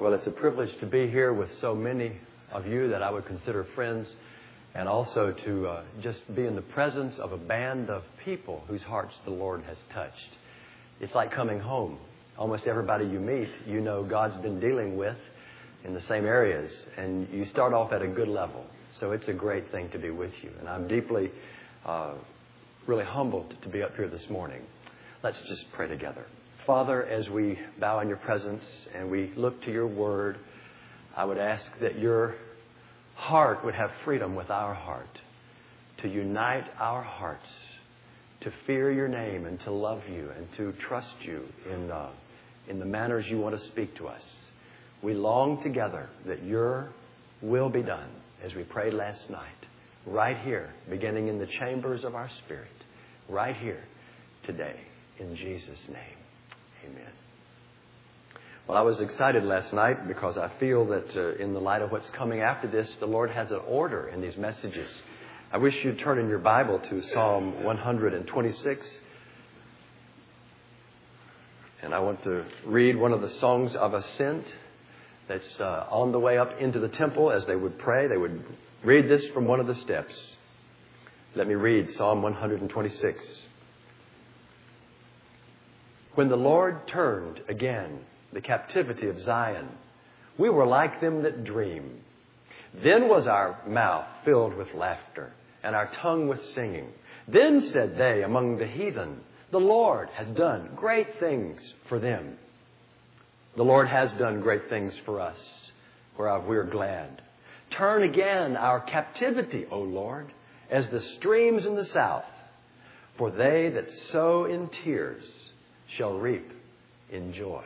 Well, it's a privilege to be here with so many of you that I would consider friends, and also to uh, just be in the presence of a band of people whose hearts the Lord has touched. It's like coming home. Almost everybody you meet, you know God's been dealing with in the same areas, and you start off at a good level. So it's a great thing to be with you, and I'm deeply, uh, really humbled to be up here this morning. Let's just pray together. Father, as we bow in your presence and we look to your word, I would ask that your heart would have freedom with our heart, to unite our hearts, to fear your name and to love you and to trust you in, uh, in the manners you want to speak to us. We long together that your will be done as we prayed last night, right here, beginning in the chambers of our spirit, right here today, in Jesus' name. Amen. Well, I was excited last night because I feel that uh, in the light of what's coming after this, the Lord has an order in these messages. I wish you'd turn in your Bible to Psalm 126. And I want to read one of the songs of ascent that's uh, on the way up into the temple as they would pray. They would read this from one of the steps. Let me read Psalm 126. When the Lord turned again the captivity of Zion, we were like them that dream. Then was our mouth filled with laughter and our tongue with singing. Then said they among the heathen, The Lord has done great things for them. The Lord has done great things for us, whereof we are glad. Turn again our captivity, O Lord, as the streams in the south. For they that sow in tears shall reap in joy.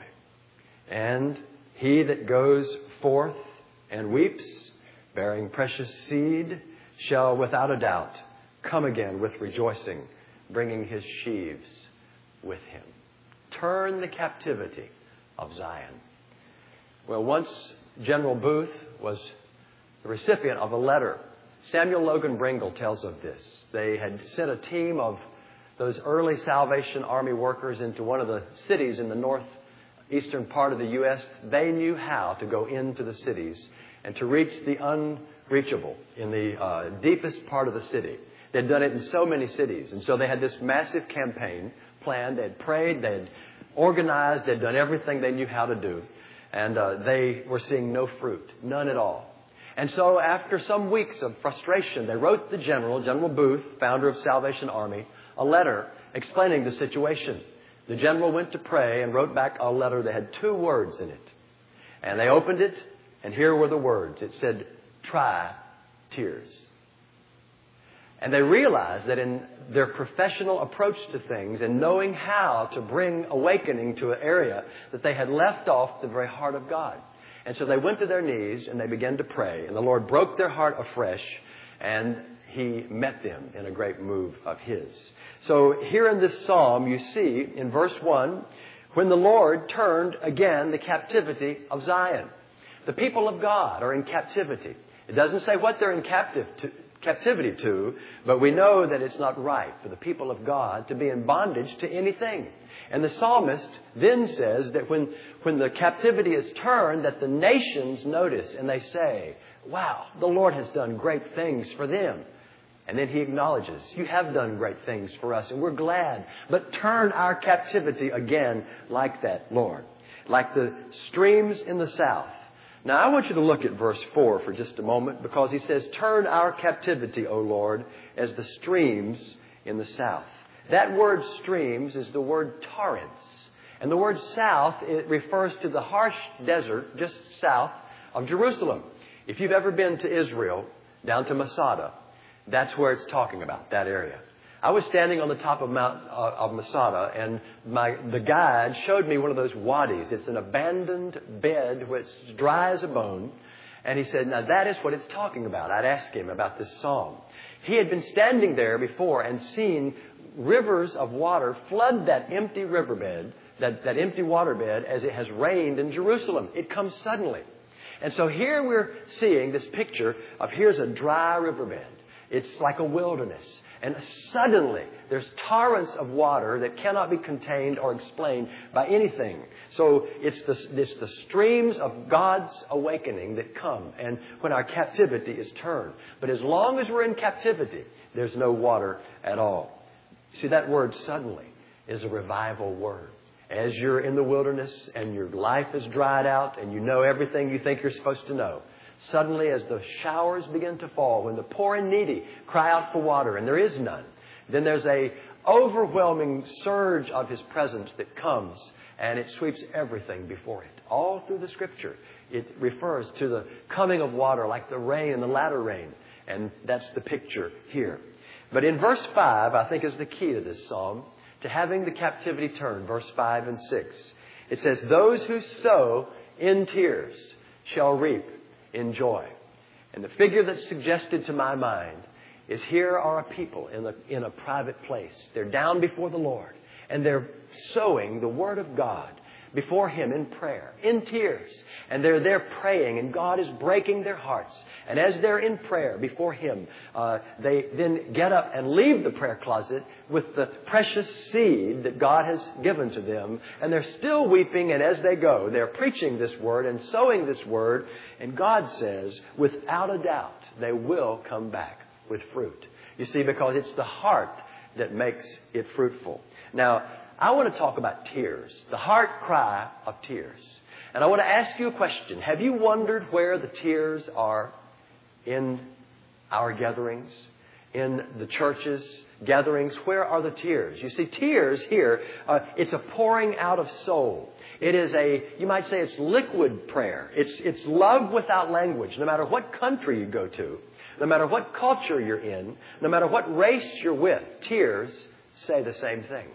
And he that goes forth and weeps, bearing precious seed, shall without a doubt come again with rejoicing, bringing his sheaves with him. Turn the captivity of Zion. Well, once General Booth was the recipient of a letter. Samuel Logan Brengle tells of this. They had sent a team of those early Salvation Army workers into one of the cities in the northeastern part of the U.S., they knew how to go into the cities and to reach the unreachable in the uh, deepest part of the city. They'd done it in so many cities. And so they had this massive campaign planned. They'd prayed, they'd organized, they'd done everything they knew how to do. And uh, they were seeing no fruit, none at all. And so, after some weeks of frustration, they wrote the general, General Booth, founder of Salvation Army, a letter explaining the situation. The general went to pray and wrote back a letter that had two words in it. And they opened it, and here were the words. It said, Try tears. And they realized that in their professional approach to things and knowing how to bring awakening to an area that they had left off the very heart of God. And so they went to their knees and they began to pray. And the Lord broke their heart afresh and he met them in a great move of his. So here in this psalm, you see in verse 1, when the Lord turned again the captivity of Zion. The people of God are in captivity. It doesn't say what they're in captive to, captivity to, but we know that it's not right for the people of God to be in bondage to anything. And the psalmist then says that when, when the captivity is turned, that the nations notice and they say, wow, the Lord has done great things for them. And then he acknowledges, You have done great things for us, and we're glad. But turn our captivity again like that, Lord. Like the streams in the south. Now, I want you to look at verse 4 for just a moment because he says, Turn our captivity, O Lord, as the streams in the south. That word streams is the word torrents. And the word south, it refers to the harsh desert just south of Jerusalem. If you've ever been to Israel, down to Masada, that's where it's talking about, that area. I was standing on the top of Mount uh, of Masada, and my the guide showed me one of those wadis. It's an abandoned bed which is dry as a bone, and he said, "Now that is what it's talking about." I'd asked him about this psalm. He had been standing there before and seen rivers of water flood that empty riverbed, that, that empty waterbed, as it has rained in Jerusalem. It comes suddenly. And so here we're seeing this picture of here's a dry riverbed. It's like a wilderness. And suddenly, there's torrents of water that cannot be contained or explained by anything. So it's the, it's the streams of God's awakening that come and when our captivity is turned. But as long as we're in captivity, there's no water at all. See, that word suddenly is a revival word. As you're in the wilderness and your life is dried out and you know everything you think you're supposed to know, Suddenly, as the showers begin to fall, when the poor and needy cry out for water and there is none, then there's a overwhelming surge of His presence that comes and it sweeps everything before it. All through the Scripture, it refers to the coming of water like the rain and the latter rain. And that's the picture here. But in verse 5, I think is the key to this psalm, to having the captivity turned, verse 5 and 6. It says, Those who sow in tears shall reap in joy. And the figure that's suggested to my mind is here are a people in a, in a private place. They're down before the Lord and they're sowing the Word of God before Him in prayer, in tears. And they're there praying, and God is breaking their hearts. And as they're in prayer before Him, uh, they then get up and leave the prayer closet with the precious seed that God has given to them. And they're still weeping, and as they go, they're preaching this Word and sowing this Word. And God says, without a doubt, they will come back with fruit. You see, because it's the heart that makes it fruitful. Now, I want to talk about tears, the heart cry of tears. And I want to ask you a question. Have you wondered where the tears are in our gatherings, in the churches gatherings? Where are the tears? You see, tears here, uh, it's a pouring out of soul. It is a, you might say it's liquid prayer. It's, it's love without language. No matter what country you go to, no matter what culture you're in, no matter what race you're with, tears say the same thing.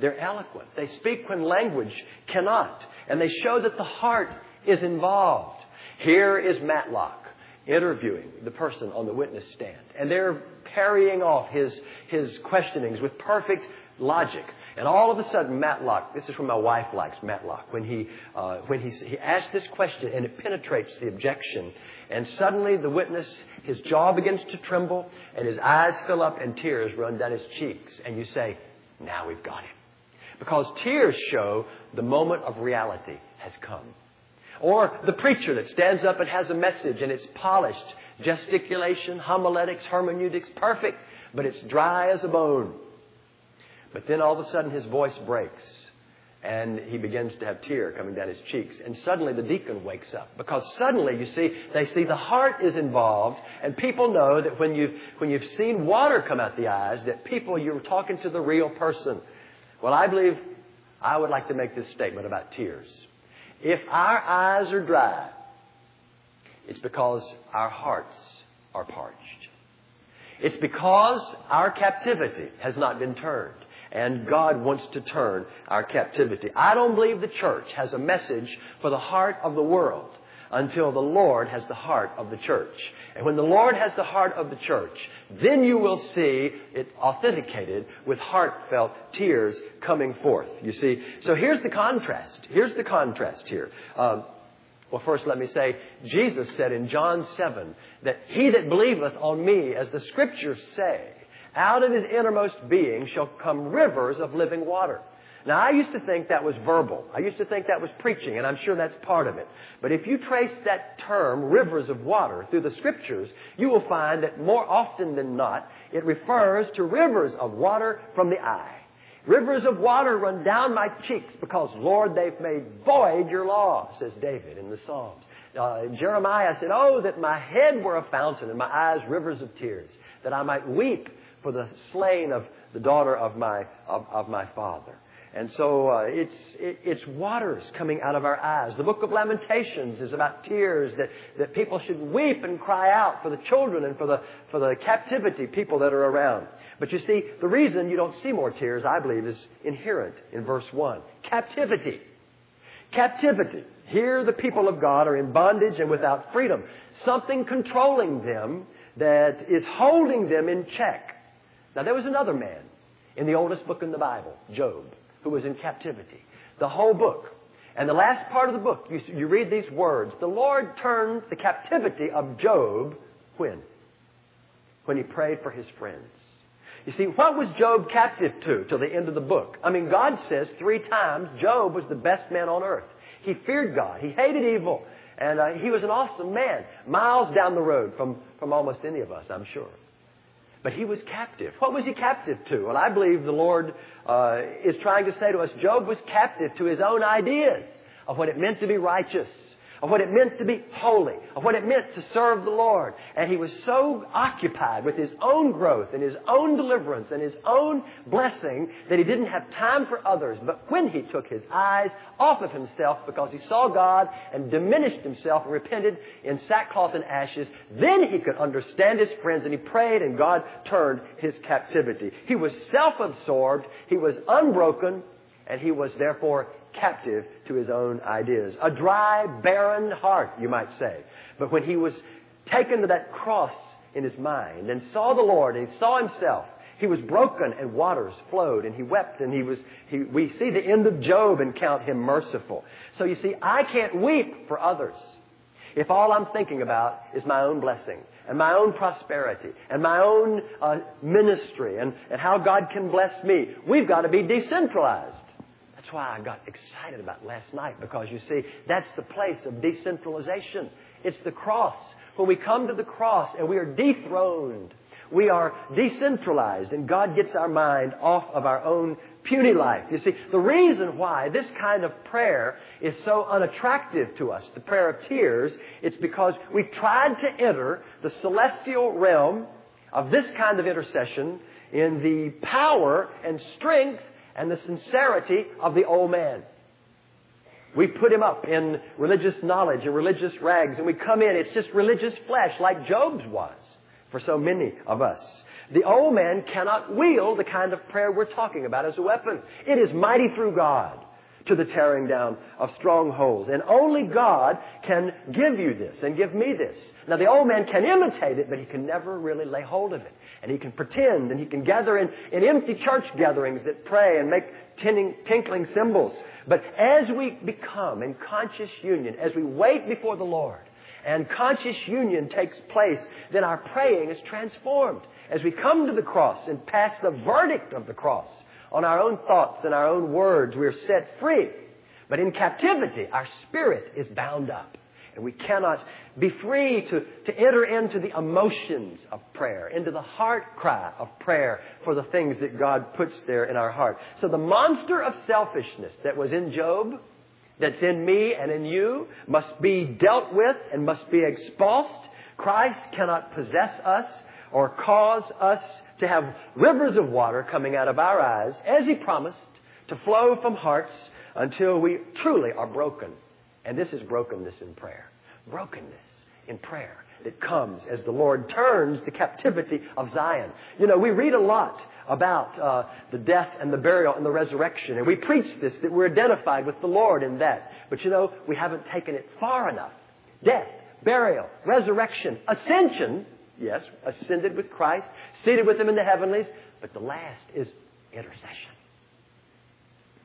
They're eloquent. They speak when language cannot. And they show that the heart is involved. Here is Matlock interviewing the person on the witness stand. And they're parrying off his, his questionings with perfect logic. And all of a sudden, Matlock, this is when my wife likes Matlock, when he, uh, when he, he asks this question and it penetrates the objection. And suddenly the witness, his jaw begins to tremble and his eyes fill up and tears run down his cheeks. And you say, now we've got him. Because tears show the moment of reality has come. Or the preacher that stands up and has a message and it's polished, gesticulation, homiletics, hermeneutics, perfect, but it's dry as a bone. But then all of a sudden his voice breaks and he begins to have tear coming down his cheeks. And suddenly the deacon wakes up because suddenly you see, they see the heart is involved and people know that when you've, when you've seen water come out the eyes, that people, you're talking to the real person. Well, I believe I would like to make this statement about tears. If our eyes are dry, it's because our hearts are parched. It's because our captivity has not been turned. And God wants to turn our captivity. I don't believe the church has a message for the heart of the world until the Lord has the heart of the church. And when the Lord has the heart of the church, then you will see it authenticated with heartfelt tears coming forth. You see? So here's the contrast. Here's the contrast here. Um, well, first let me say, Jesus said in John 7 that he that believeth on me, as the scriptures say, out of his innermost being shall come rivers of living water. Now, I used to think that was verbal. I used to think that was preaching, and I'm sure that's part of it. But if you trace that term, rivers of water, through the scriptures, you will find that more often than not, it refers to rivers of water from the eye. Rivers of water run down my cheeks because, Lord, they've made void your law, says David in the Psalms. Uh, Jeremiah said, Oh, that my head were a fountain and my eyes rivers of tears, that I might weep for the slain of the daughter of my, of, of my father. And so uh, it's, it, it's waters coming out of our eyes. The book of Lamentations is about tears that, that people should weep and cry out for the children and for the, for the captivity people that are around. But you see, the reason you don't see more tears, I believe, is inherent in verse 1. Captivity. Captivity. Here the people of God are in bondage and without freedom. Something controlling them that is holding them in check. Now there was another man in the oldest book in the Bible, Job who was in captivity. The whole book. And the last part of the book, you, you read these words. The Lord turned the captivity of Job when? When he prayed for his friends. You see, what was Job captive to till the end of the book? I mean, God says three times Job was the best man on earth. He feared God. He hated evil. And uh, he was an awesome man, miles down the road from, from almost any of us, I'm sure. But he was captive. What was he captive to? Well, I believe the Lord uh, is trying to say to us Job was captive to his own ideas of what it meant to be righteous of what it meant to be holy, of what it meant to serve the Lord. And he was so occupied with his own growth and his own deliverance and his own blessing that he didn't have time for others. But when he took his eyes off of himself because he saw God and diminished himself and repented in sackcloth and ashes, then he could understand his friends and he prayed and God turned his captivity. He was self-absorbed, he was unbroken, and he was therefore captive to his own ideas. A dry, barren heart, you might say. But when he was taken to that cross in his mind and saw the Lord and he saw himself, he was broken and waters flowed and he wept and he was, he, we see the end of Job and count him merciful. So you see, I can't weep for others if all I'm thinking about is my own blessing and my own prosperity and my own uh, ministry and, and how God can bless me. We've got to be decentralized. That's why I got excited about last night because you see, that's the place of decentralization. It's the cross. When we come to the cross and we are dethroned, we are decentralized and God gets our mind off of our own puny life. You see, the reason why this kind of prayer is so unattractive to us, the prayer of tears, it's because we've tried to enter the celestial realm of this kind of intercession in the power and strength and the sincerity of the old man. We put him up in religious knowledge and religious rags, and we come in, it's just religious flesh, like Job's was for so many of us. The old man cannot wield the kind of prayer we're talking about as a weapon. It is mighty through God to the tearing down of strongholds. And only God can give you this and give me this. Now, the old man can imitate it, but he can never really lay hold of it. And he can pretend and he can gather in, in empty church gatherings that pray and make tinkling cymbals. But as we become in conscious union, as we wait before the Lord, and conscious union takes place, then our praying is transformed. As we come to the cross and pass the verdict of the cross, on our own thoughts and our own words. We are set free. But in captivity, our spirit is bound up. And we cannot be free to, to enter into the emotions of prayer, into the heart cry of prayer for the things that God puts there in our heart. So the monster of selfishness that was in Job, that's in me and in you, must be dealt with and must be expulsed. Christ cannot possess us or cause us to have rivers of water coming out of our eyes, as He promised, to flow from hearts until we truly are broken. And this is brokenness in prayer. Brokenness in prayer that comes as the Lord turns the captivity of Zion. You know, we read a lot about uh, the death and the burial and the resurrection, and we preach this that we're identified with the Lord in that. But you know, we haven't taken it far enough. Death, burial, resurrection, ascension Yes, ascended with Christ, seated with Him in the heavenlies. But the last is intercession.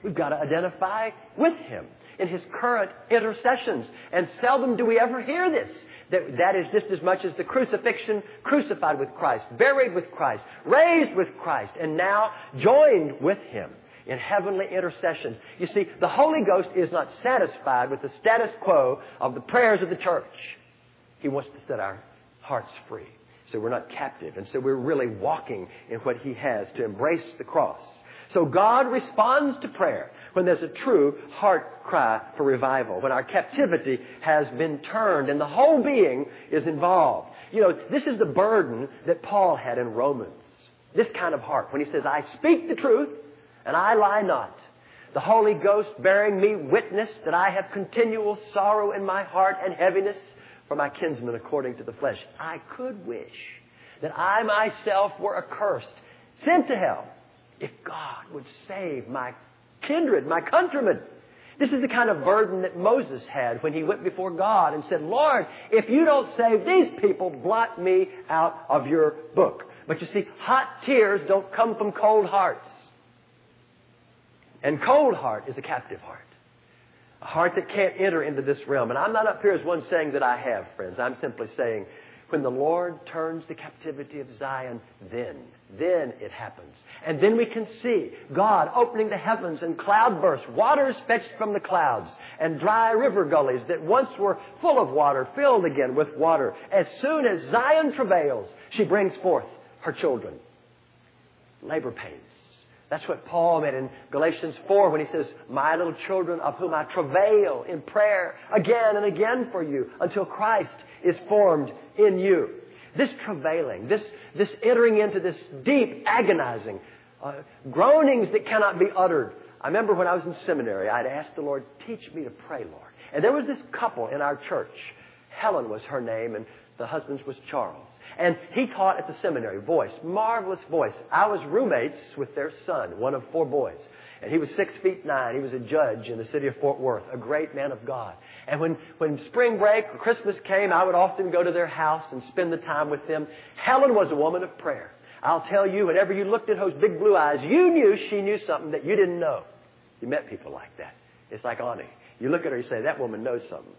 We've got to identify with Him in His current intercessions. And seldom do we ever hear this. That, that is just as much as the crucifixion, crucified with Christ, buried with Christ, raised with Christ, and now joined with Him in heavenly intercession. You see, the Holy Ghost is not satisfied with the status quo of the prayers of the church. He wants to set our hearts free. So we're not captive. And so we're really walking in what He has to embrace the cross. So God responds to prayer when there's a true heart cry for revival, when our captivity has been turned and the whole being is involved. You know, this is the burden that Paul had in Romans. This kind of heart, when he says, I speak the truth and I lie not. The Holy Ghost bearing me witness that I have continual sorrow in my heart and heaviness for my kinsmen according to the flesh. I could wish that I myself were accursed, sent to hell, if God would save my kindred, my countrymen. This is the kind of burden that Moses had when he went before God and said, Lord, if you don't save these people, blot me out of your book. But you see, hot tears don't come from cold hearts. And cold heart is a captive heart. A heart that can't enter into this realm. And I'm not up here as one saying that I have, friends. I'm simply saying When the Lord turns the captivity of Zion, then, then it happens. And then we can see God opening the heavens and cloudbursts, waters fetched from the clouds, and dry river gullies that once were full of water filled again with water. As soon as Zion travails, she brings forth her children. Labor pains. That's what Paul meant in Galatians 4 when he says, My little children of whom I travail in prayer again and again for you until Christ is formed in you. This travailing, this, this entering into this deep, agonizing, uh, groanings that cannot be uttered. I remember when I was in seminary, I'd asked the Lord, teach me to pray, Lord. And there was this couple in our church. Helen was her name, and the husband's was Charles. And he taught at the seminary, voice, marvelous voice. I was roommates with their son, one of four boys. And he was six feet nine. He was a judge in the city of Fort Worth, a great man of God. And when, when spring break or Christmas came, I would often go to their house and spend the time with them. Helen was a woman of prayer. I'll tell you, whenever you looked at those big blue eyes, you knew she knew something that you didn't know. You met people like that. It's like Ani. You look at her, you say, that woman knows something.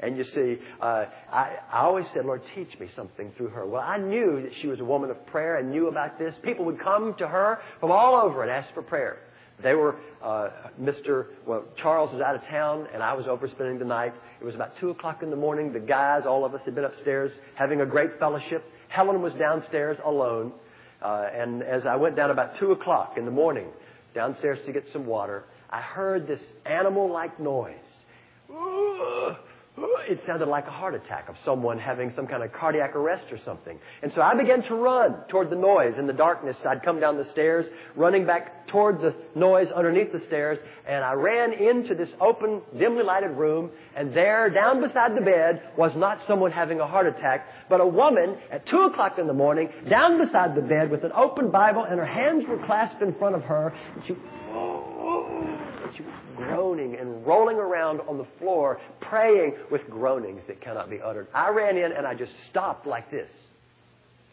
And you see, uh, I, I always said, Lord, teach me something through her. Well, I knew that she was a woman of prayer and knew about this. People would come to her from all over and ask for prayer. They were, uh, Mr. Well, Charles was out of town, and I was over spending the night. It was about 2 o'clock in the morning. The guys, all of us, had been upstairs having a great fellowship. Helen was downstairs alone. Uh, and as I went down about 2 o'clock in the morning, downstairs to get some water, I heard this animal like noise it sounded like a heart attack of someone having some kind of cardiac arrest or something. And so I began to run toward the noise. In the darkness, I'd come down the stairs, running back toward the noise underneath the stairs, and I ran into this open, dimly lighted room, and there, down beside the bed, was not someone having a heart attack, but a woman at two o'clock in the morning, down beside the bed with an open Bible, and her hands were clasped in front of her, and she groaning and rolling around on the floor, praying with groanings that cannot be uttered. I ran in and I just stopped like this.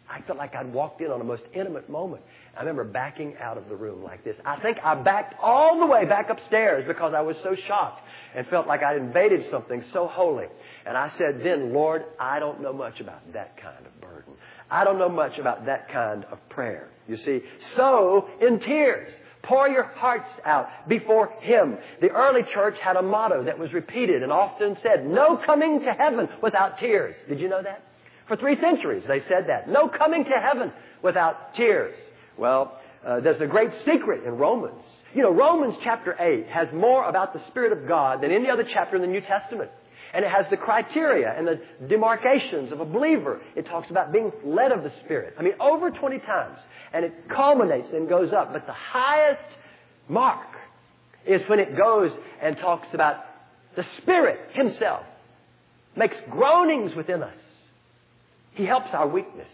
I felt like I'd walked in on a most intimate moment. I remember backing out of the room like this. I think I backed all the way back upstairs because I was so shocked and felt like I'd invaded something so holy. And I said, then, Lord, I don't know much about that kind of burden. I don't know much about that kind of prayer. You see, so in tears. Pour your hearts out before Him. The early church had a motto that was repeated and often said, no coming to heaven without tears. Did you know that? For three centuries they said that. No coming to heaven without tears. Well, uh, there's a great secret in Romans. You know, Romans chapter 8 has more about the Spirit of God than any other chapter in the New Testament. And it has the criteria and the demarcations of a believer. It talks about being led of the Spirit. I mean, over 20 times. And it culminates and goes up. But the highest mark is when it goes and talks about the Spirit Himself makes groanings within us. He helps our weakness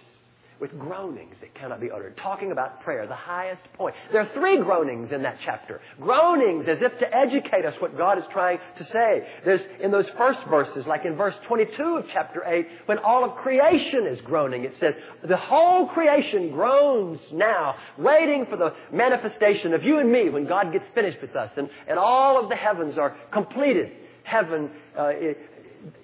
with groanings that cannot be uttered. Talking about prayer, the highest point. There are three groanings in that chapter. Groanings as if to educate us what God is trying to say. There's in those first verses, like in verse 22 of chapter 8, when all of creation is groaning, it says, the whole creation groans now, waiting for the manifestation of you and me when God gets finished with us and, and all of the heavens are completed. Heaven, uh, it,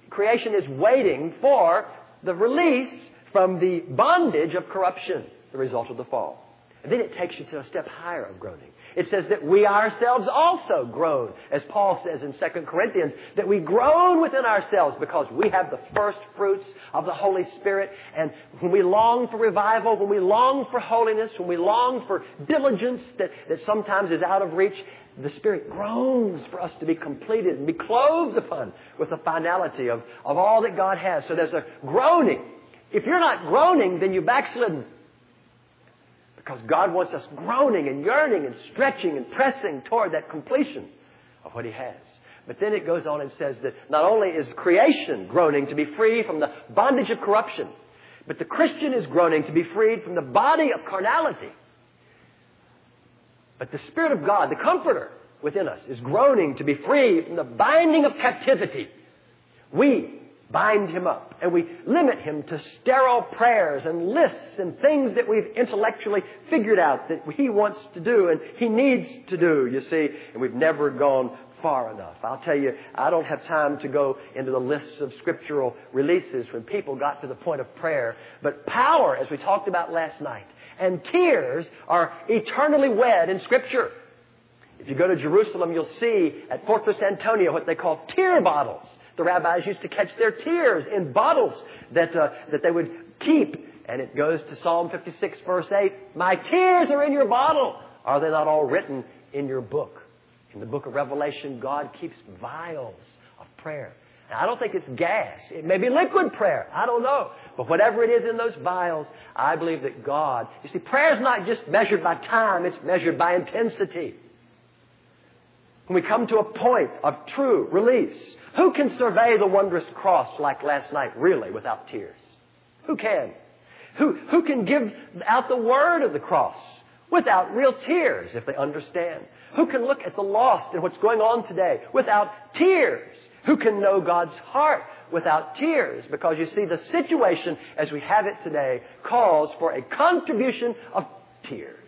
creation is waiting for the release from the bondage of corruption, the result of the fall. And then it takes you to a step higher of groaning. It says that we ourselves also groan, as Paul says in 2 Corinthians, that we groan within ourselves because we have the first fruits of the Holy Spirit. And when we long for revival, when we long for holiness, when we long for diligence that, that sometimes is out of reach, the Spirit groans for us to be completed and be clothed upon with the finality of, of all that God has. So there's a groaning if you're not groaning, then you're backslidden. Because God wants us groaning and yearning and stretching and pressing toward that completion of what He has. But then it goes on and says that not only is creation groaning to be free from the bondage of corruption, but the Christian is groaning to be freed from the body of carnality. But the Spirit of God, the Comforter within us, is groaning to be free from the binding of captivity. We bind him up and we limit him to sterile prayers and lists and things that we've intellectually figured out that he wants to do and he needs to do, you see, and we've never gone far enough. I'll tell you, I don't have time to go into the lists of scriptural releases when people got to the point of prayer. But power, as we talked about last night, and tears are eternally wed in Scripture. If you go to Jerusalem, you'll see at Fortress Antonia what they call tear bottles. The rabbis used to catch their tears in bottles that, uh, that they would keep. And it goes to Psalm 56 verse 8, My tears are in your bottle. Are they not all written in your book? In the book of Revelation, God keeps vials of prayer. I don't think it's gas. It may be liquid prayer. I don't know. But whatever it is in those vials, I believe that God, you see, prayer is not just measured by time, it's measured by intensity. When we come to a point of true release, who can survey the wondrous cross like last night really without tears? Who can? Who, who can give out the word of the cross without real tears if they understand? Who can look at the lost and what's going on today without tears? Who can know God's heart without tears? Because you see, the situation as we have it today calls for a contribution of tears.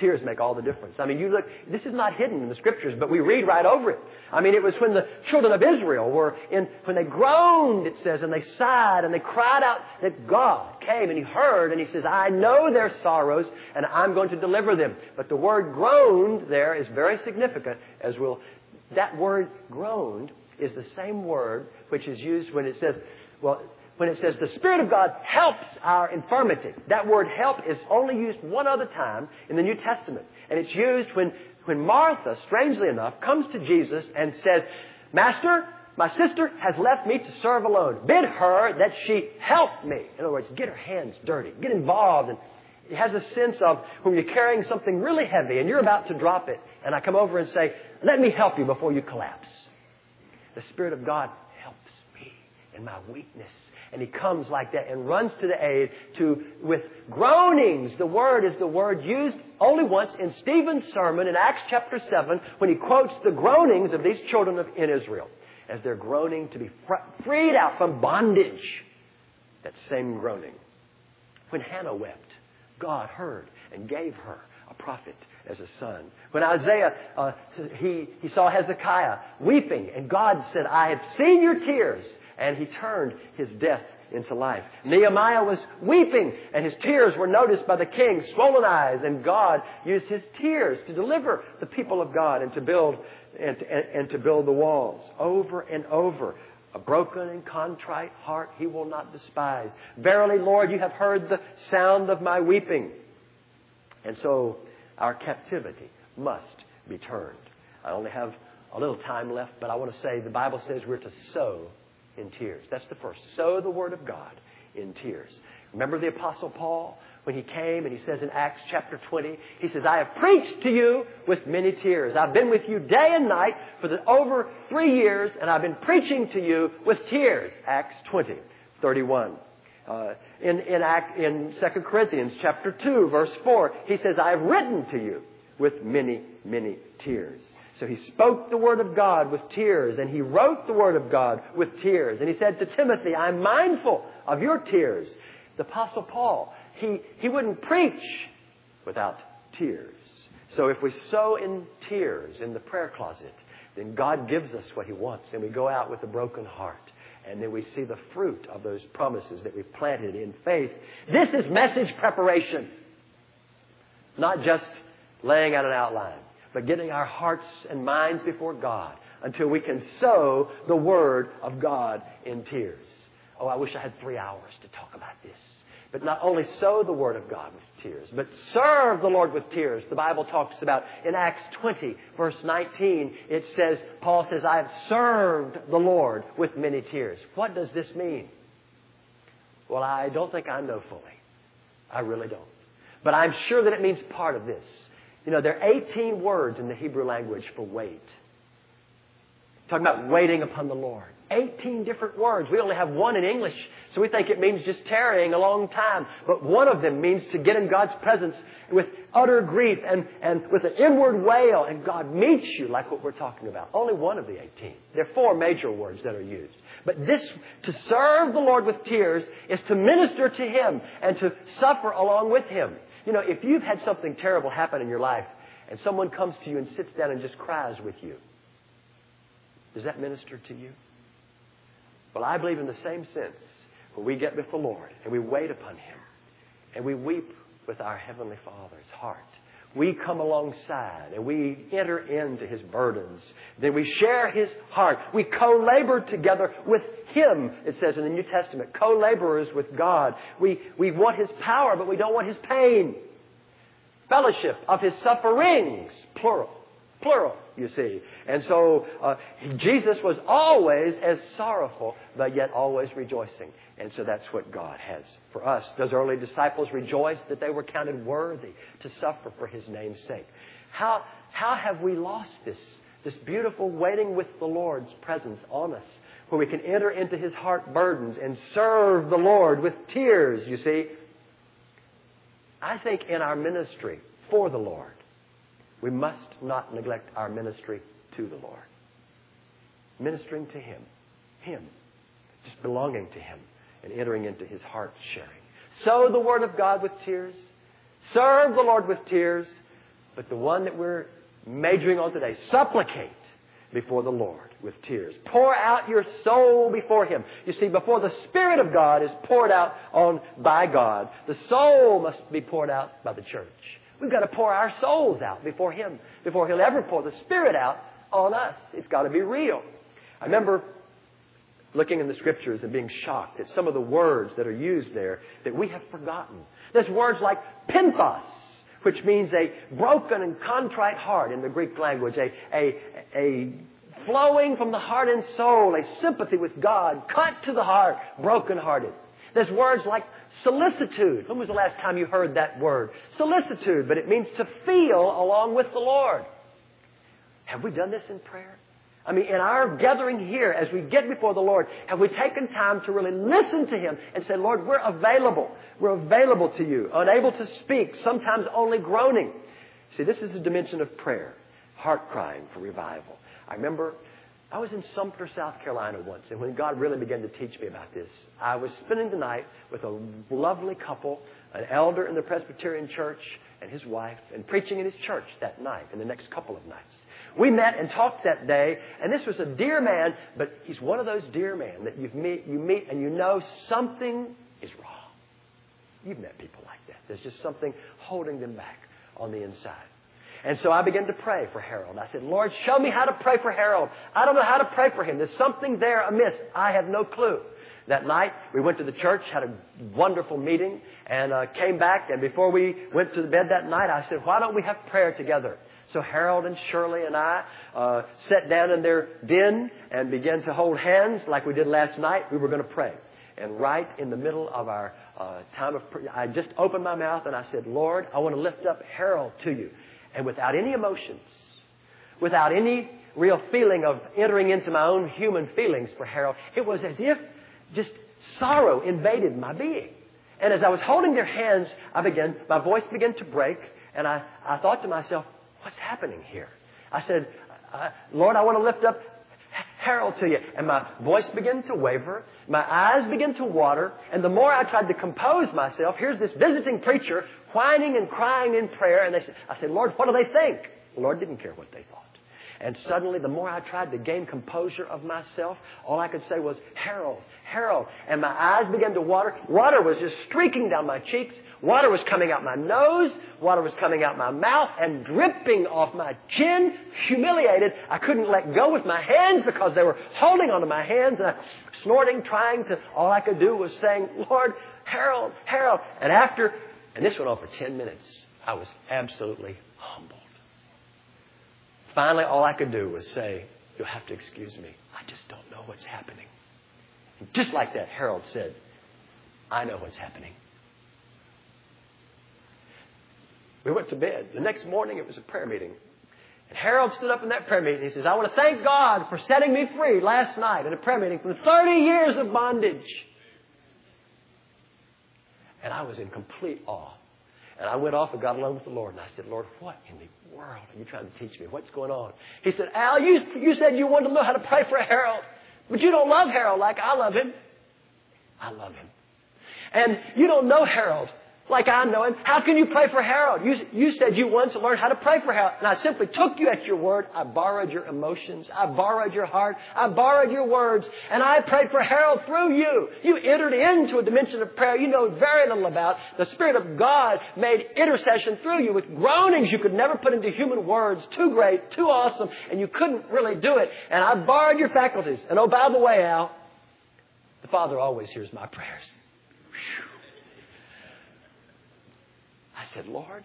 Tears make all the difference. I mean, you look, this is not hidden in the scriptures, but we read right over it. I mean, it was when the children of Israel were in, when they groaned, it says, and they sighed and they cried out that God came and He heard and He says, I know their sorrows and I'm going to deliver them. But the word groaned there is very significant as we'll, that word groaned is the same word which is used when it says, well, when it says the Spirit of God helps our infirmity. That word help is only used one other time in the New Testament. And it's used when, when Martha, strangely enough, comes to Jesus and says, Master, my sister has left me to serve alone. Bid her that she help me. In other words, get her hands dirty, get involved. And it has a sense of when you're carrying something really heavy and you're about to drop it, and I come over and say, Let me help you before you collapse. The Spirit of God helps me in my weakness and he comes like that and runs to the aid to, with groanings. The word is the word used only once in Stephen's sermon in Acts chapter 7 when he quotes the groanings of these children of, in Israel as they're groaning to be freed out from bondage. That same groaning. When Hannah wept, God heard and gave her a prophet as a son. When Isaiah, uh, he, he saw Hezekiah weeping, and God said, I have seen your tears, and he turned his death into life. Nehemiah was weeping, and his tears were noticed by the king, swollen eyes, and God used his tears to deliver the people of God and to build and and, and to build the walls over and over. A broken and contrite heart he will not despise. Verily, Lord, you have heard the sound of my weeping. And so our captivity must be turned. I only have a little time left, but I want to say the Bible says we're to sow in tears. That's the first. Sow the Word of God in tears. Remember the Apostle Paul? When he came and he says in Acts chapter 20, he says, I have preached to you with many tears. I've been with you day and night for the, over three years, and I've been preaching to you with tears. Acts 20, 31. Uh, in, in, Act, in 2 Corinthians chapter 2, verse 4, he says, I have written to you with many, many tears. So he spoke the word of God with tears, and he wrote the word of God with tears. And he said to Timothy, I'm mindful of your tears. The Apostle Paul, he, he wouldn't preach without tears. So if we sow in tears in the prayer closet, then God gives us what he wants, and we go out with a broken heart. And then we see the fruit of those promises that we planted in faith. This is message preparation, not just laying out an outline but getting our hearts and minds before God until we can sow the Word of God in tears. Oh, I wish I had three hours to talk about this. But not only sow the Word of God with tears, but serve the Lord with tears. The Bible talks about in Acts 20, verse 19, it says, Paul says, I have served the Lord with many tears. What does this mean? Well, I don't think I know fully. I really don't. But I'm sure that it means part of this. You know, there are 18 words in the Hebrew language for wait. Talking about waiting upon the Lord. 18 different words. We only have one in English, so we think it means just tarrying a long time. But one of them means to get in God's presence with utter grief and, and with an inward wail, and God meets you like what we're talking about. Only one of the 18. There are four major words that are used. But this, to serve the Lord with tears, is to minister to Him and to suffer along with Him. You know, if you've had something terrible happen in your life and someone comes to you and sits down and just cries with you. Does that minister to you? Well, I believe in the same sense when we get with the Lord and we wait upon Him and we weep with our Heavenly Father's heart. We come alongside and we enter into His burdens. Then we share His heart. We co-labor together with Him, it says in the New Testament. Co-laborers with God. We, we want His power, but we don't want His pain. Fellowship of His sufferings, plural. Plural, you see. And so uh, Jesus was always as sorrowful, but yet always rejoicing. And so that's what God has for us. Those early disciples rejoiced that they were counted worthy to suffer for His name's sake. How, how have we lost this, this beautiful waiting with the Lord's presence on us, where we can enter into His heart burdens and serve the Lord with tears, you see? I think in our ministry for the Lord, we must not neglect our ministry to the Lord. Ministering to Him. Him. Just belonging to Him and entering into His heart sharing. Sow the Word of God with tears. Serve the Lord with tears. But the one that we're majoring on today, supplicate before the Lord with tears. Pour out your soul before Him. You see, before the Spirit of God is poured out on by God, the soul must be poured out by the church. We've got to pour our souls out before Him, before He'll ever pour the Spirit out on us. It's got to be real. I remember looking in the scriptures and being shocked at some of the words that are used there that we have forgotten. There's words like penthos, which means a broken and contrite heart in the Greek language, a, a, a flowing from the heart and soul, a sympathy with God, cut to the heart, broken hearted. There's words like solicitude. When was the last time you heard that word? Solicitude, but it means to feel along with the Lord. Have we done this in prayer? I mean, in our gathering here, as we get before the Lord, have we taken time to really listen to Him and say, Lord, we're available. We're available to you, unable to speak, sometimes only groaning. See, this is the dimension of prayer, heart crying for revival. I remember I was in Sumter, South Carolina once, and when God really began to teach me about this, I was spending the night with a lovely couple, an elder in the Presbyterian church and his wife, and preaching in his church that night and the next couple of nights. We met and talked that day, and this was a dear man, but he's one of those dear men that you meet, you meet and you know something is wrong. You've met people like that. There's just something holding them back on the inside. And so I began to pray for Harold. I said, Lord, show me how to pray for Harold. I don't know how to pray for him. There's something there amiss. I have no clue. That night, we went to the church, had a wonderful meeting, and uh, came back. And before we went to bed that night, I said, why don't we have prayer together? So Harold and Shirley and I uh, sat down in their den and began to hold hands like we did last night. We were going to pray. And right in the middle of our uh, time of prayer, I just opened my mouth and I said, Lord, I want to lift up Harold to you and without any emotions, without any real feeling of entering into my own human feelings for Harold, it was as if just sorrow invaded my being. And as I was holding their hands, I began, my voice began to break, and I, I thought to myself, what's happening here? I said, uh, Lord, I want to lift up Harold to you. And my voice began to waver. My eyes began to water. And the more I tried to compose myself, here's this visiting preacher whining and crying in prayer. And they said, I said, Lord, what do they think? The Lord didn't care what they thought. And suddenly, the more I tried to gain composure of myself, all I could say was, Harold, Harold. And my eyes began to water. Water was just streaking down my cheeks. Water was coming out my nose. Water was coming out my mouth and dripping off my chin. Humiliated. I couldn't let go with my hands because they were holding onto my hands and I, snorting, trying to, all I could do was saying, Lord, Harold, Harold. And after, and this went on for 10 minutes, I was absolutely humbled. Finally, all I could do was say, You'll have to excuse me. I just don't know what's happening. And just like that, Harold said, I know what's happening. We went to bed. The next morning, it was a prayer meeting. And Harold stood up in that prayer meeting. He says, I want to thank God for setting me free last night in a prayer meeting from 30 years of bondage. And I was in complete awe. And I went off and got alone with the Lord. And I said, Lord, what in the world are you trying to teach me? What's going on? He said, Al, you, you said you wanted to know how to pray for Harold, but you don't love Harold like I love him. I love him. And you don't know Harold like I know him. How can you pray for Harold? You, you said you once learned how to pray for Harold. And I simply took you at your word. I borrowed your emotions. I borrowed your heart. I borrowed your words. And I prayed for Harold through you. You entered into a dimension of prayer you know very little about. The Spirit of God made intercession through you with groanings you could never put into human words. Too great, too awesome, and you couldn't really do it. And I borrowed your faculties. And oh, by the way, Al, the Father always hears my prayers. Whew. Said, Lord,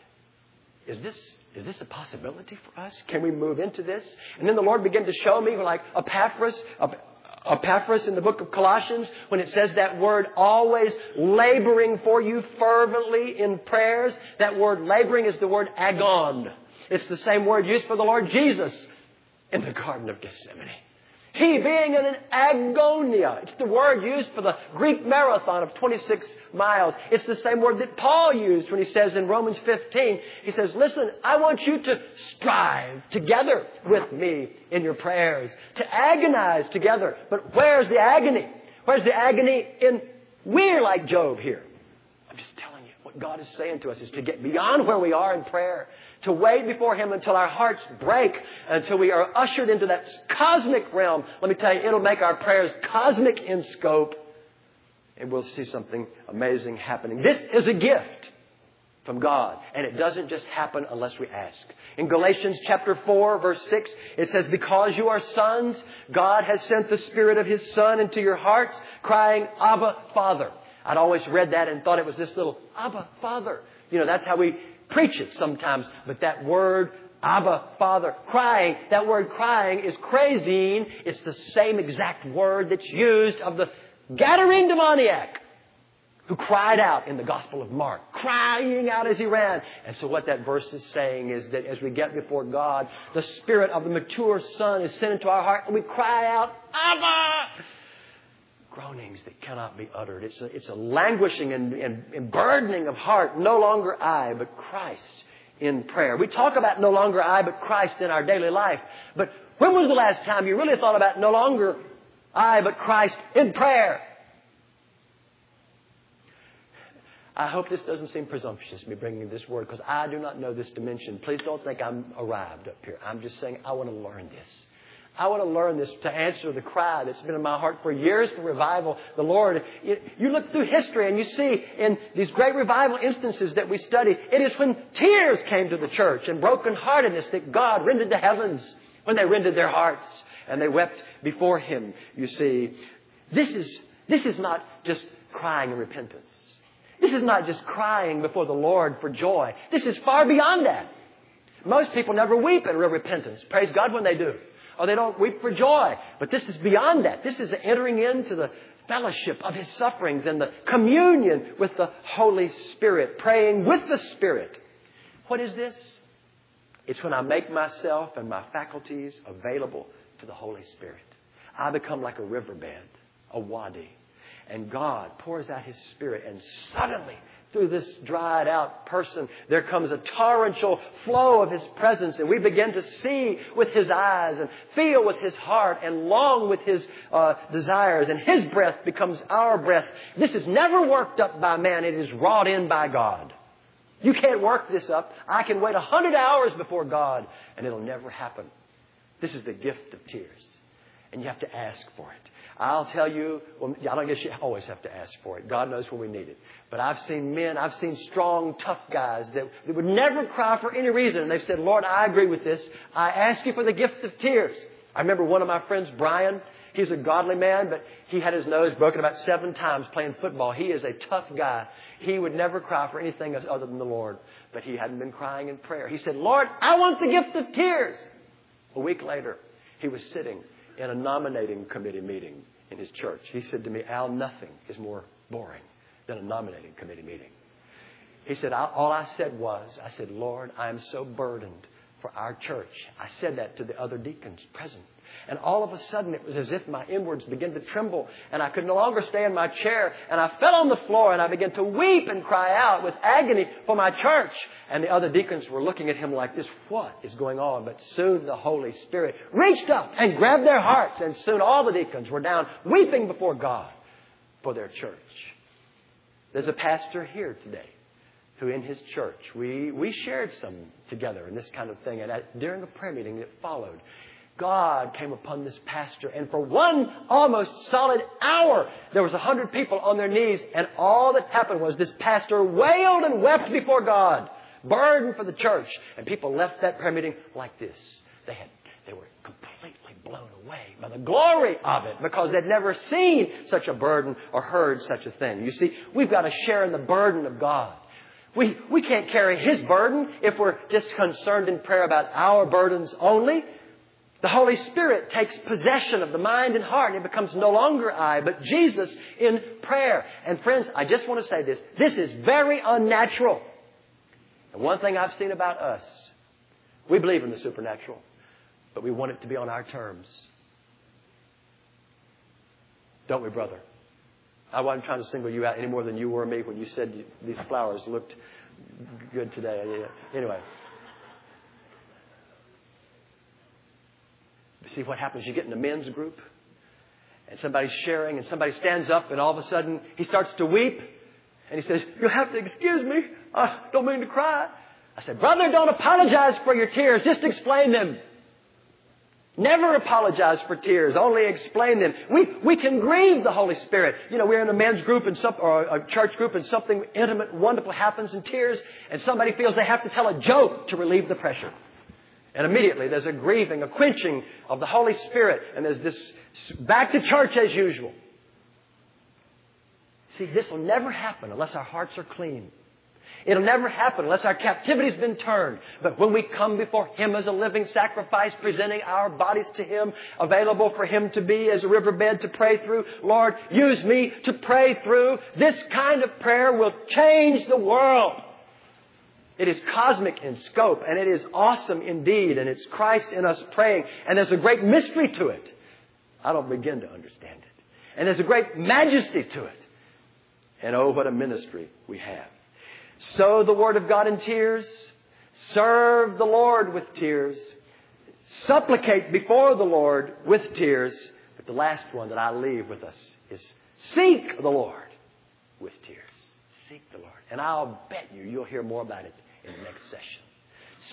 is this, is this a possibility for us? Can we move into this? And then the Lord began to show me like Epaphras, Epaphras in the book of Colossians, when it says that word always laboring for you fervently in prayers, that word laboring is the word agon. It's the same word used for the Lord Jesus in the Garden of Gethsemane. He being in an agonia. It's the word used for the Greek marathon of 26 miles. It's the same word that Paul used when he says in Romans 15, he says, listen, I want you to strive together with me in your prayers, to agonize together. But where's the agony? Where's the agony in we're like Job here? I'm just telling you what God is saying to us is to get beyond where we are in prayer to wait before Him until our hearts break, until we are ushered into that cosmic realm. Let me tell you, it'll make our prayers cosmic in scope, and we'll see something amazing happening. This is a gift from God, and it doesn't just happen unless we ask. In Galatians chapter 4, verse 6, it says, Because you are sons, God has sent the Spirit of His Son into your hearts, crying, Abba, Father. I'd always read that and thought it was this little Abba, Father. You know, that's how we preach it sometimes, but that word, Abba, Father, crying, that word crying is crazine. It's the same exact word that's used of the Gadarene demoniac who cried out in the Gospel of Mark, crying out as he ran. And so what that verse is saying is that as we get before God, the Spirit of the mature Son is sent into our heart and we cry out, Abba! Groanings that cannot be uttered. It's a, it's a languishing and, and, and burdening of heart. No longer I, but Christ in prayer. We talk about no longer I, but Christ in our daily life. But when was the last time you really thought about no longer I, but Christ in prayer? I hope this doesn't seem presumptuous, me bringing this word, because I do not know this dimension. Please don't think I'm arrived up here. I'm just saying I want to learn this. I want to learn this to answer the cry that's been in my heart for years for revival. The Lord, you look through history and you see in these great revival instances that we study, it is when tears came to the church and brokenheartedness that God rendered the heavens when they rendered their hearts and they wept before Him, you see. This is, this is not just crying in repentance. This is not just crying before the Lord for joy. This is far beyond that. Most people never weep in real repentance. Praise God when they do or they don't weep for joy. But this is beyond that. This is entering into the fellowship of His sufferings and the communion with the Holy Spirit, praying with the Spirit. What is this? It's when I make myself and my faculties available to the Holy Spirit. I become like a riverbed, a wadi, and God pours out His Spirit, and suddenly through this dried out person, there comes a torrential flow of His presence, and we begin to see with His eyes and feel with His heart and long with His uh, desires, and His breath becomes our breath. This is never worked up by man, it is wrought in by God. You can't work this up. I can wait a hundred hours before God, and it'll never happen. This is the gift of tears, and you have to ask for it. I'll tell you, well, I don't guess you always have to ask for it. God knows when we need it. But I've seen men, I've seen strong, tough guys that, that would never cry for any reason. And they've said, Lord, I agree with this. I ask you for the gift of tears. I remember one of my friends, Brian, he's a godly man, but he had his nose broken about seven times playing football. He is a tough guy. He would never cry for anything other than the Lord. But he hadn't been crying in prayer. He said, Lord, I want the gift of tears. A week later, he was sitting in a nominating committee meeting in his church. He said to me, Al, nothing is more boring than a nominating committee meeting. He said, All I said was, I said, Lord, I am so burdened for our church. I said that to the other deacons present. And all of a sudden, it was as if my inwards began to tremble, and I could no longer stay in my chair, and I fell on the floor, and I began to weep and cry out with agony for my church. And the other deacons were looking at him like this, what is going on? But soon the Holy Spirit reached up and grabbed their hearts, and soon all the deacons were down weeping before God for their church. There's a pastor here today who in his church, we, we shared some together in this kind of thing. And at, during a prayer meeting that followed, God came upon this pastor, and for one almost solid hour, there was a hundred people on their knees, and all that happened was this pastor wailed and wept before God, burdened for the church, and people left that prayer meeting like this. They had, they were completely blown away by the glory of it because they'd never seen such a burden or heard such a thing. You see, we've got to share in the burden of God. We, we can't carry His burden if we're just concerned in prayer about our burdens only. The Holy Spirit takes possession of the mind and heart and it becomes no longer I, but Jesus in prayer. And friends, I just want to say this. This is very unnatural. And one thing I've seen about us, we believe in the supernatural, but we want it to be on our terms. Don't we, brother? I wasn't trying to single you out any more than you were me when you said these flowers looked good today. Anyway. See what happens. You get in a men's group, and somebody's sharing, and somebody stands up, and all of a sudden he starts to weep, and he says, You'll have to excuse me. I don't mean to cry. I said, Brother, don't apologize for your tears. Just explain them. Never apologize for tears. Only explain them. We, we can grieve the Holy Spirit. You know, we're in a men's group and some, or a church group and something intimate, wonderful happens in tears and somebody feels they have to tell a joke to relieve the pressure. And immediately there's a grieving, a quenching of the Holy Spirit, and there's this back to church as usual. See, this will never happen unless our hearts are clean. It'll never happen unless our captivity's been turned. But when we come before Him as a living sacrifice, presenting our bodies to Him, available for Him to be as a riverbed to pray through, Lord, use me to pray through. This kind of prayer will change the world. It is cosmic in scope and it is awesome indeed and it's Christ in us praying and there's a great mystery to it. I don't begin to understand it. And there's a great majesty to it. And oh, what a ministry we have. Sow the Word of God in tears. Serve the Lord with tears. Supplicate before the Lord with tears. But the last one that I leave with us is seek the Lord with tears. Seek the Lord. And I'll bet you you'll hear more about it in the next session.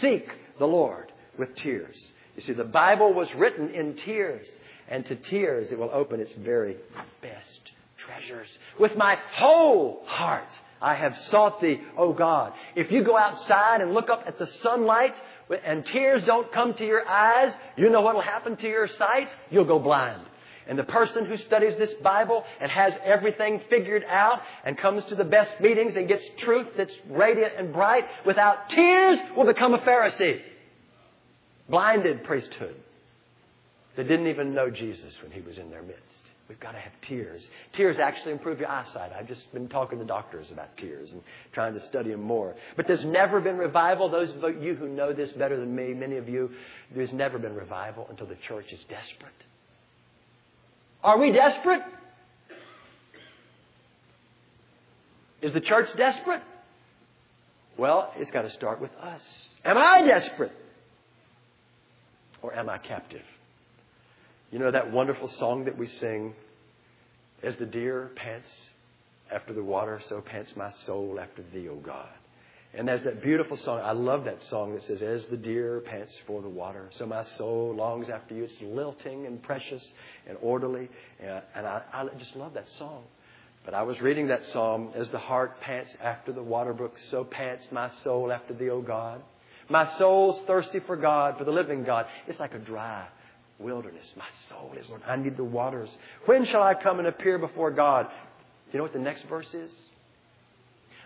Seek the Lord with tears. You see, the Bible was written in tears, and to tears it will open its very best treasures. With my whole heart I have sought thee, O God. If you go outside and look up at the sunlight and tears don't come to your eyes, you know what will happen to your sight? You'll go blind. And the person who studies this Bible and has everything figured out and comes to the best meetings and gets truth that's radiant and bright without tears will become a Pharisee. Blinded priesthood that didn't even know Jesus when he was in their midst. We've got to have tears. Tears actually improve your eyesight. I've just been talking to doctors about tears and trying to study them more. But there's never been revival. Those of you who know this better than me, many of you, there's never been revival until the church is desperate. Are we desperate? Is the church desperate? Well, it's got to start with us. Am I desperate? Or am I captive? You know that wonderful song that we sing, As the deer pants after the water, so pants my soul after thee, O God. And there's that beautiful song. I love that song that says, As the deer pants for the water, so my soul longs after you. It's lilting and precious and orderly. And, and I, I just love that song. But I was reading that psalm, As the hart pants after the water brook, so pants my soul after thee, O God. My soul's thirsty for God, for the living God. It's like a dry wilderness. My soul is, Lord, I need the waters. When shall I come and appear before God? Do you know what the next verse is?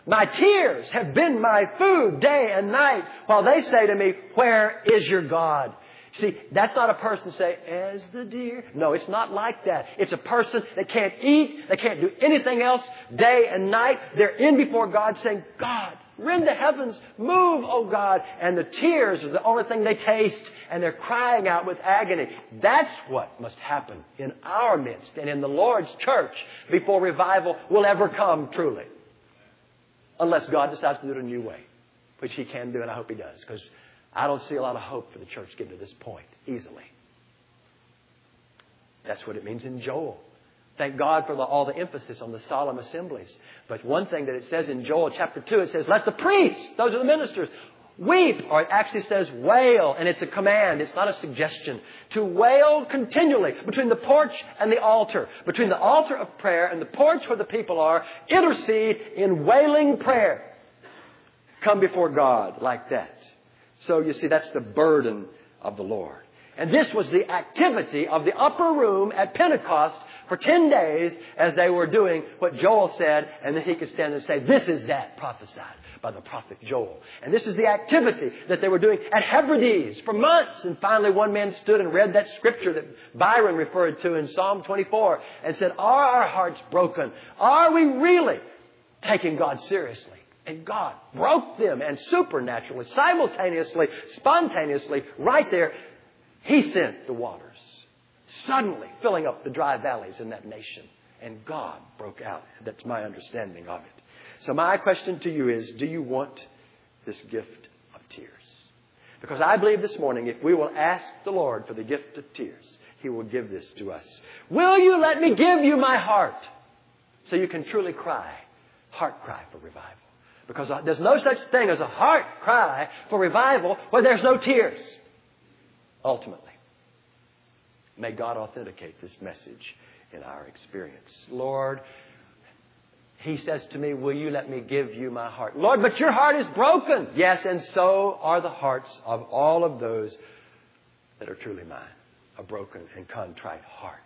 My tears have been my food day and night while they say to me, Where is your God? See, that's not a person say, as the deer. No, it's not like that. It's a person that can't eat, they can't do anything else day and night. They're in before God saying, God, rend the heavens, move, oh God. And the tears are the only thing they taste, and they're crying out with agony. That's what must happen in our midst and in the Lord's church before revival will ever come truly. Unless God decides to do it a new way, which He can do, and I hope He does, because I don't see a lot of hope for the church getting to this point easily. That's what it means in Joel. Thank God for the, all the emphasis on the solemn assemblies. But one thing that it says in Joel chapter 2, it says, let the priests, those are the ministers, weep, or it actually says wail, and it's a command, it's not a suggestion, to wail continually between the porch and the altar, between the altar of prayer and the porch where the people are, intercede in wailing prayer. Come before God like that. So you see, that's the burden of the Lord. And this was the activity of the upper room at Pentecost for 10 days as they were doing what Joel said, and then he could stand and say, This is that prophesied by the prophet Joel. And this is the activity that they were doing at Hebrides for months. And finally, one man stood and read that scripture that Byron referred to in Psalm 24 and said, Are our hearts broken? Are we really taking God seriously? And God broke them and supernaturally, simultaneously, spontaneously, right there, He sent the waters suddenly filling up the dry valleys in that nation. And God broke out. That's my understanding of it. So my question to you is, do you want this gift of tears? Because I believe this morning if we will ask the Lord for the gift of tears, He will give this to us. Will you let me give you my heart so you can truly cry, heart cry for revival? Because uh, there's no such thing as a heart cry for revival where there's no tears, ultimately. May God authenticate this message in our experience. Lord, he says to me, Will you let me give you my heart? Lord, but your heart is broken. Yes, and so are the hearts of all of those that are truly mine, a broken and contrite heart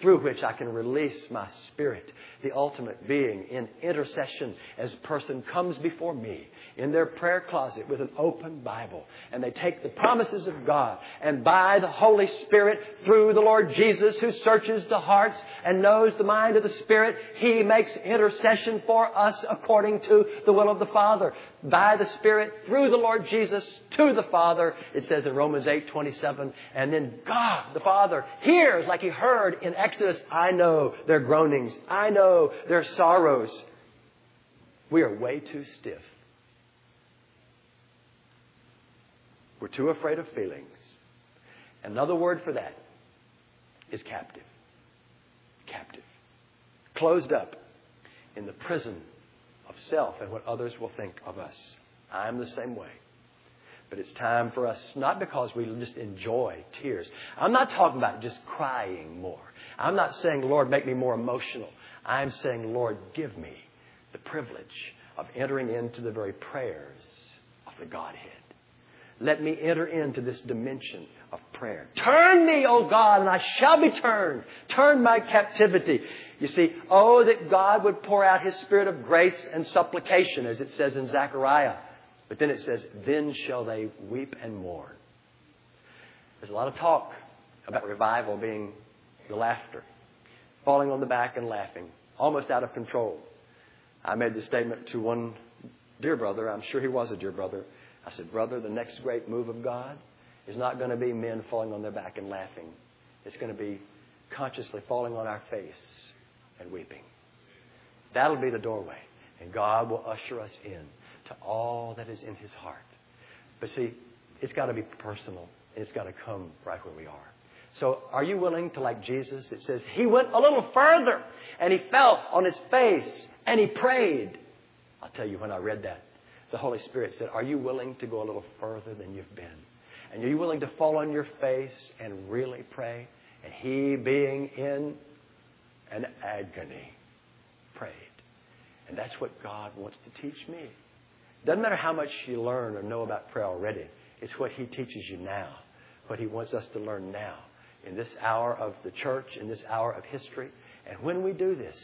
through which I can release my spirit, the ultimate being in intercession as a person comes before me in their prayer closet with an open Bible. And they take the promises of God and by the Holy Spirit through the Lord Jesus who searches the hearts and knows the mind of the Spirit, He makes intercession for us according to the will of the Father by the Spirit through the Lord Jesus to the Father, it says in Romans 8 27. And then God, the Father, hears like He heard in Exodus, I know their groanings, I know their sorrows. We are way too stiff. We're too afraid of feelings. Another word for that is captive. Captive. Closed up in the prison of self and what others will think of us. I'm the same way. But it's time for us, not because we just enjoy tears. I'm not talking about just crying more. I'm not saying, Lord, make me more emotional. I'm saying, Lord, give me the privilege of entering into the very prayers of the Godhead. Let me enter into this dimension of prayer. Turn me, O God, and I shall be turned. Turn my captivity. You see, oh, that God would pour out His Spirit of grace and supplication, as it says in Zechariah. But then it says, then shall they weep and mourn. There's a lot of talk about revival being the laughter, falling on the back and laughing, almost out of control. I made the statement to one dear brother, I'm sure he was a dear brother. I said, Brother, the next great move of God is not going to be men falling on their back and laughing. It's going to be consciously falling on our face and weeping. That'll be the doorway. And God will usher us in to all that is in His heart. But see, it's got to be personal. And it's got to come right where we are. So are you willing to, like Jesus, it says, He went a little further and He fell on His face and He prayed. I'll tell you when I read that, the Holy Spirit said, Are you willing to go a little further than you've been? And are you willing to fall on your face and really pray? And He being in an agony prayed. And that's what God wants to teach me. Doesn't matter how much you learn or know about prayer already. It's what He teaches you now, what He wants us to learn now in this hour of the church, in this hour of history. And when we do this,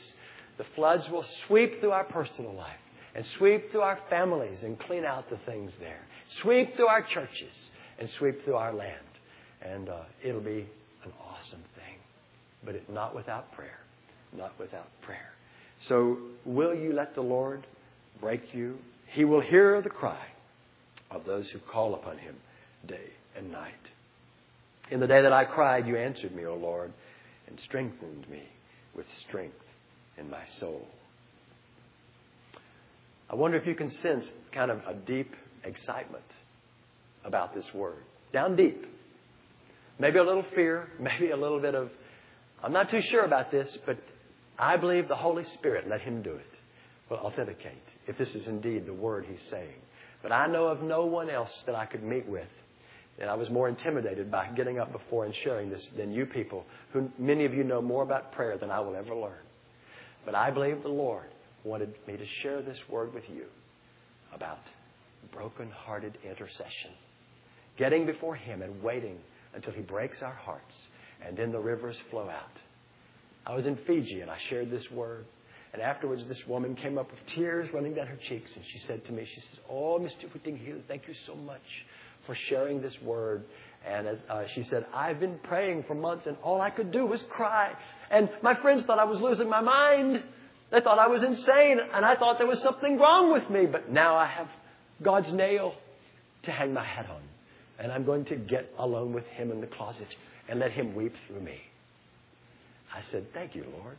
the floods will sweep through our personal life and sweep through our families and clean out the things there, sweep through our churches and sweep through our land. And uh, it'll be an awesome thing, but it, not without prayer not without prayer. So, will you let the Lord break you? He will hear the cry of those who call upon Him day and night. In the day that I cried, you answered me, O Lord, and strengthened me with strength in my soul. I wonder if you can sense kind of a deep excitement about this word. Down deep. Maybe a little fear, maybe a little bit of, I'm not too sure about this, but I believe the Holy Spirit, let Him do it, will authenticate if this is indeed the word He's saying. But I know of no one else that I could meet with. And I was more intimidated by getting up before and sharing this than you people, who many of you know more about prayer than I will ever learn. But I believe the Lord wanted me to share this word with you about broken-hearted intercession. Getting before Him and waiting until He breaks our hearts, and then the rivers flow out. I was in Fiji and I shared this word. And afterwards, this woman came up with tears running down her cheeks, and she said to me, she says, Oh, Mr. Whittinghill, thank you so much for sharing this word. And as uh, she said, I've been praying for months, and all I could do was cry. And my friends thought I was losing my mind. They thought I was insane, and I thought there was something wrong with me. But now I have God's nail to hang my hat on. And I'm going to get alone with Him in the closet and let Him weep through me. I said, Thank you, Lord.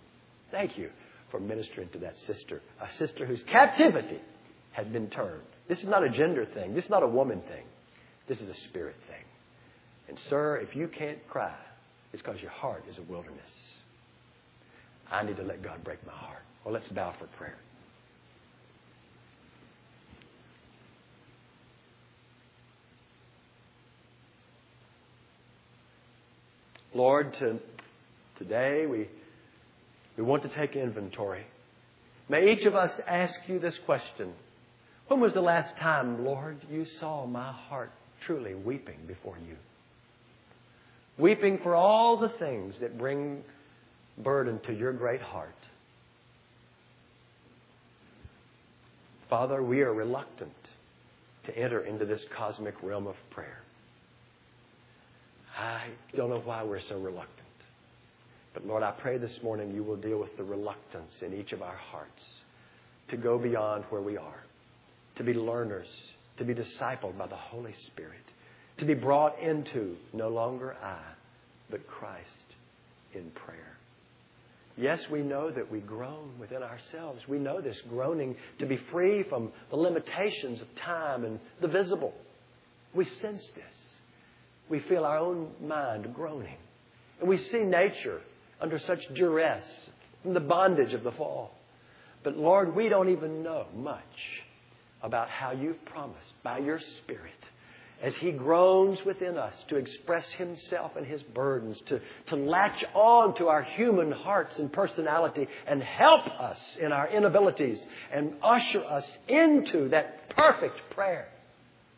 Thank you for ministering to that sister, a sister whose captivity has been turned. This is not a gender thing. This is not a woman thing. This is a spirit thing. And, sir, if you can't cry, it's because your heart is a wilderness. I need to let God break my heart. Well, let's bow for prayer. Lord, to, today we, we want to take inventory. May each of us ask you this question When was the last time, Lord, you saw my heart truly weeping before you? Weeping for all the things that bring burden to your great heart. Father, we are reluctant to enter into this cosmic realm of prayer. I don't know why we're so reluctant. But Lord, I pray this morning you will deal with the reluctance in each of our hearts to go beyond where we are, to be learners, to be discipled by the Holy Spirit, to be brought into no longer I, but Christ in prayer. Yes, we know that we groan within ourselves. We know this groaning to be free from the limitations of time and the visible. We sense this we feel our own mind groaning. And we see nature under such duress from the bondage of the fall. But Lord, we don't even know much about how you've promised by your Spirit as He groans within us to express Himself and His burdens, to, to latch on to our human hearts and personality and help us in our inabilities and usher us into that perfect prayer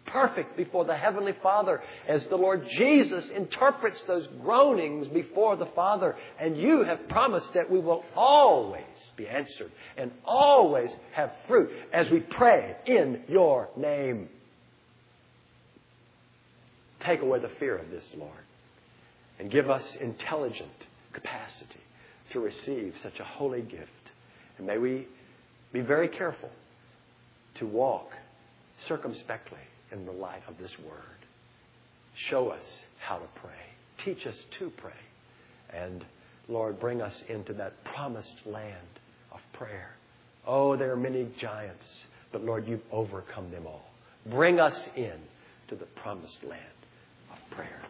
perfect before the Heavenly Father as the Lord Jesus interprets those groanings before the Father. And you have promised that we will always be answered and always have fruit as we pray in your name. Take away the fear of this, Lord, and give us intelligent capacity to receive such a holy gift. And may we be very careful to walk circumspectly in the light of this word. Show us how to pray. Teach us to pray. And Lord, bring us into that promised land of prayer. Oh, there are many giants, but Lord, you've overcome them all. Bring us in to the promised land of prayer.